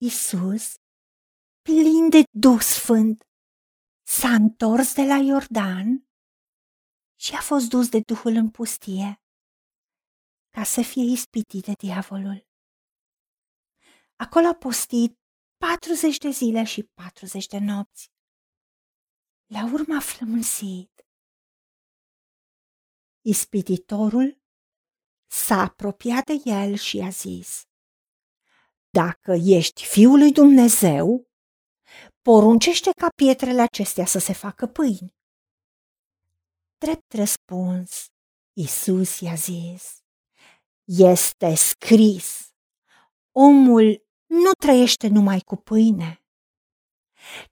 Isus, plin de Duh Sfânt, s-a întors de la Iordan și a fost dus de Duhul în pustie ca să fie ispitit de diavolul. Acolo a postit 40 de zile și 40 de nopți. La urmă a flămânzit. Ispititorul s-a apropiat de el și a zis, Dacă ești Fiul lui Dumnezeu, poruncește ca pietrele acestea să se facă pâini. Drept răspuns, Isus i-a zis, Este scris, omul nu trăiește numai cu pâine,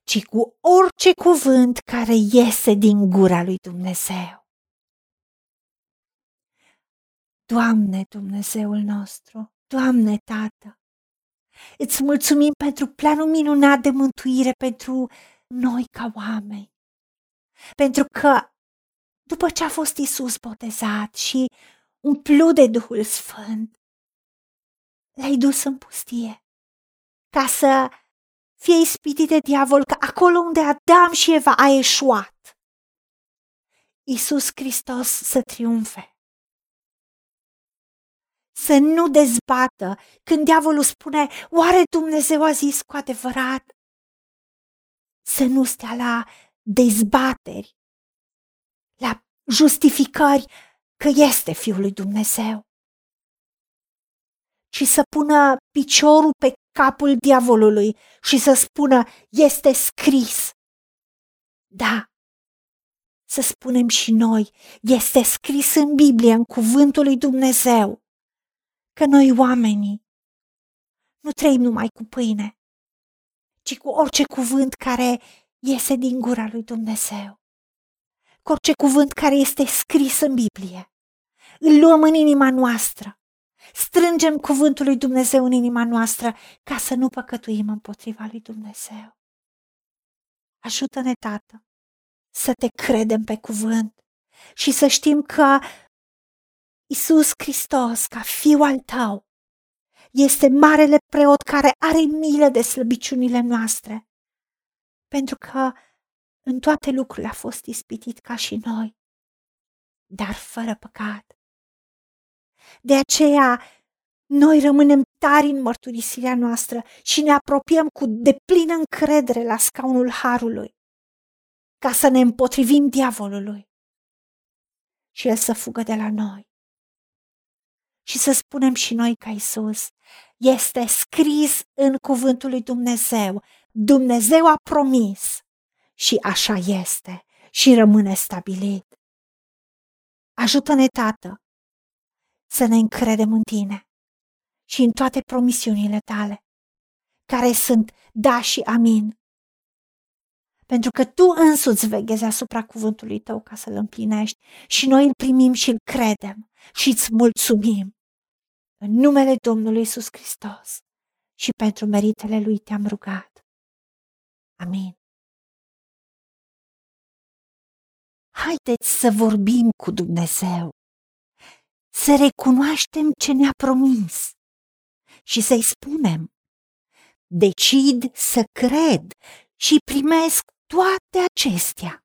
ci cu orice cuvânt care iese din gura lui Dumnezeu. Doamne Dumnezeul nostru, Doamne Tată, îți mulțumim pentru planul minunat de mântuire pentru noi ca oameni. Pentru că după ce a fost Isus botezat și umplut de Duhul Sfânt, l-ai dus în pustie ca să fie ispitit de diavol, că acolo unde Adam și Eva a eșuat, Isus Hristos să triumfe să nu dezbată când diavolul spune, oare Dumnezeu a zis cu adevărat? Să nu stea la dezbateri, la justificări că este Fiul lui Dumnezeu, ci să pună piciorul pe capul diavolului și să spună, este scris. Da, să spunem și noi, este scris în Biblie, în cuvântul lui Dumnezeu că noi oamenii nu trăim numai cu pâine, ci cu orice cuvânt care iese din gura lui Dumnezeu, cu orice cuvânt care este scris în Biblie. Îl luăm în inima noastră, strângem cuvântul lui Dumnezeu în inima noastră ca să nu păcătuim împotriva lui Dumnezeu. Ajută-ne, Tată, să te credem pe cuvânt și să știm că Isus Hristos, ca fiu al tău, este marele preot care are milă de slăbiciunile noastre, pentru că în toate lucrurile a fost ispitit ca și noi, dar fără păcat. De aceea, noi rămânem tari în mărturisirea noastră și ne apropiem cu deplină încredere la scaunul Harului, ca să ne împotrivim diavolului și el să fugă de la noi și să spunem și noi ca Isus. Este scris în cuvântul lui Dumnezeu. Dumnezeu a promis și așa este și rămâne stabilit. Ajută-ne, Tată, să ne încredem în Tine și în toate promisiunile Tale, care sunt da și amin. Pentru că Tu însuți veghezi asupra cuvântului Tău ca să-L împlinești și noi îl primim și îl credem și îți mulțumim. În numele Domnului Isus Hristos și pentru meritele Lui te-am rugat. Amin. Haideți să vorbim cu Dumnezeu, să recunoaștem ce ne-a promis și să-i spunem, decid să cred și primesc toate acestea.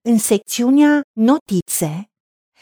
În secțiunea Notițe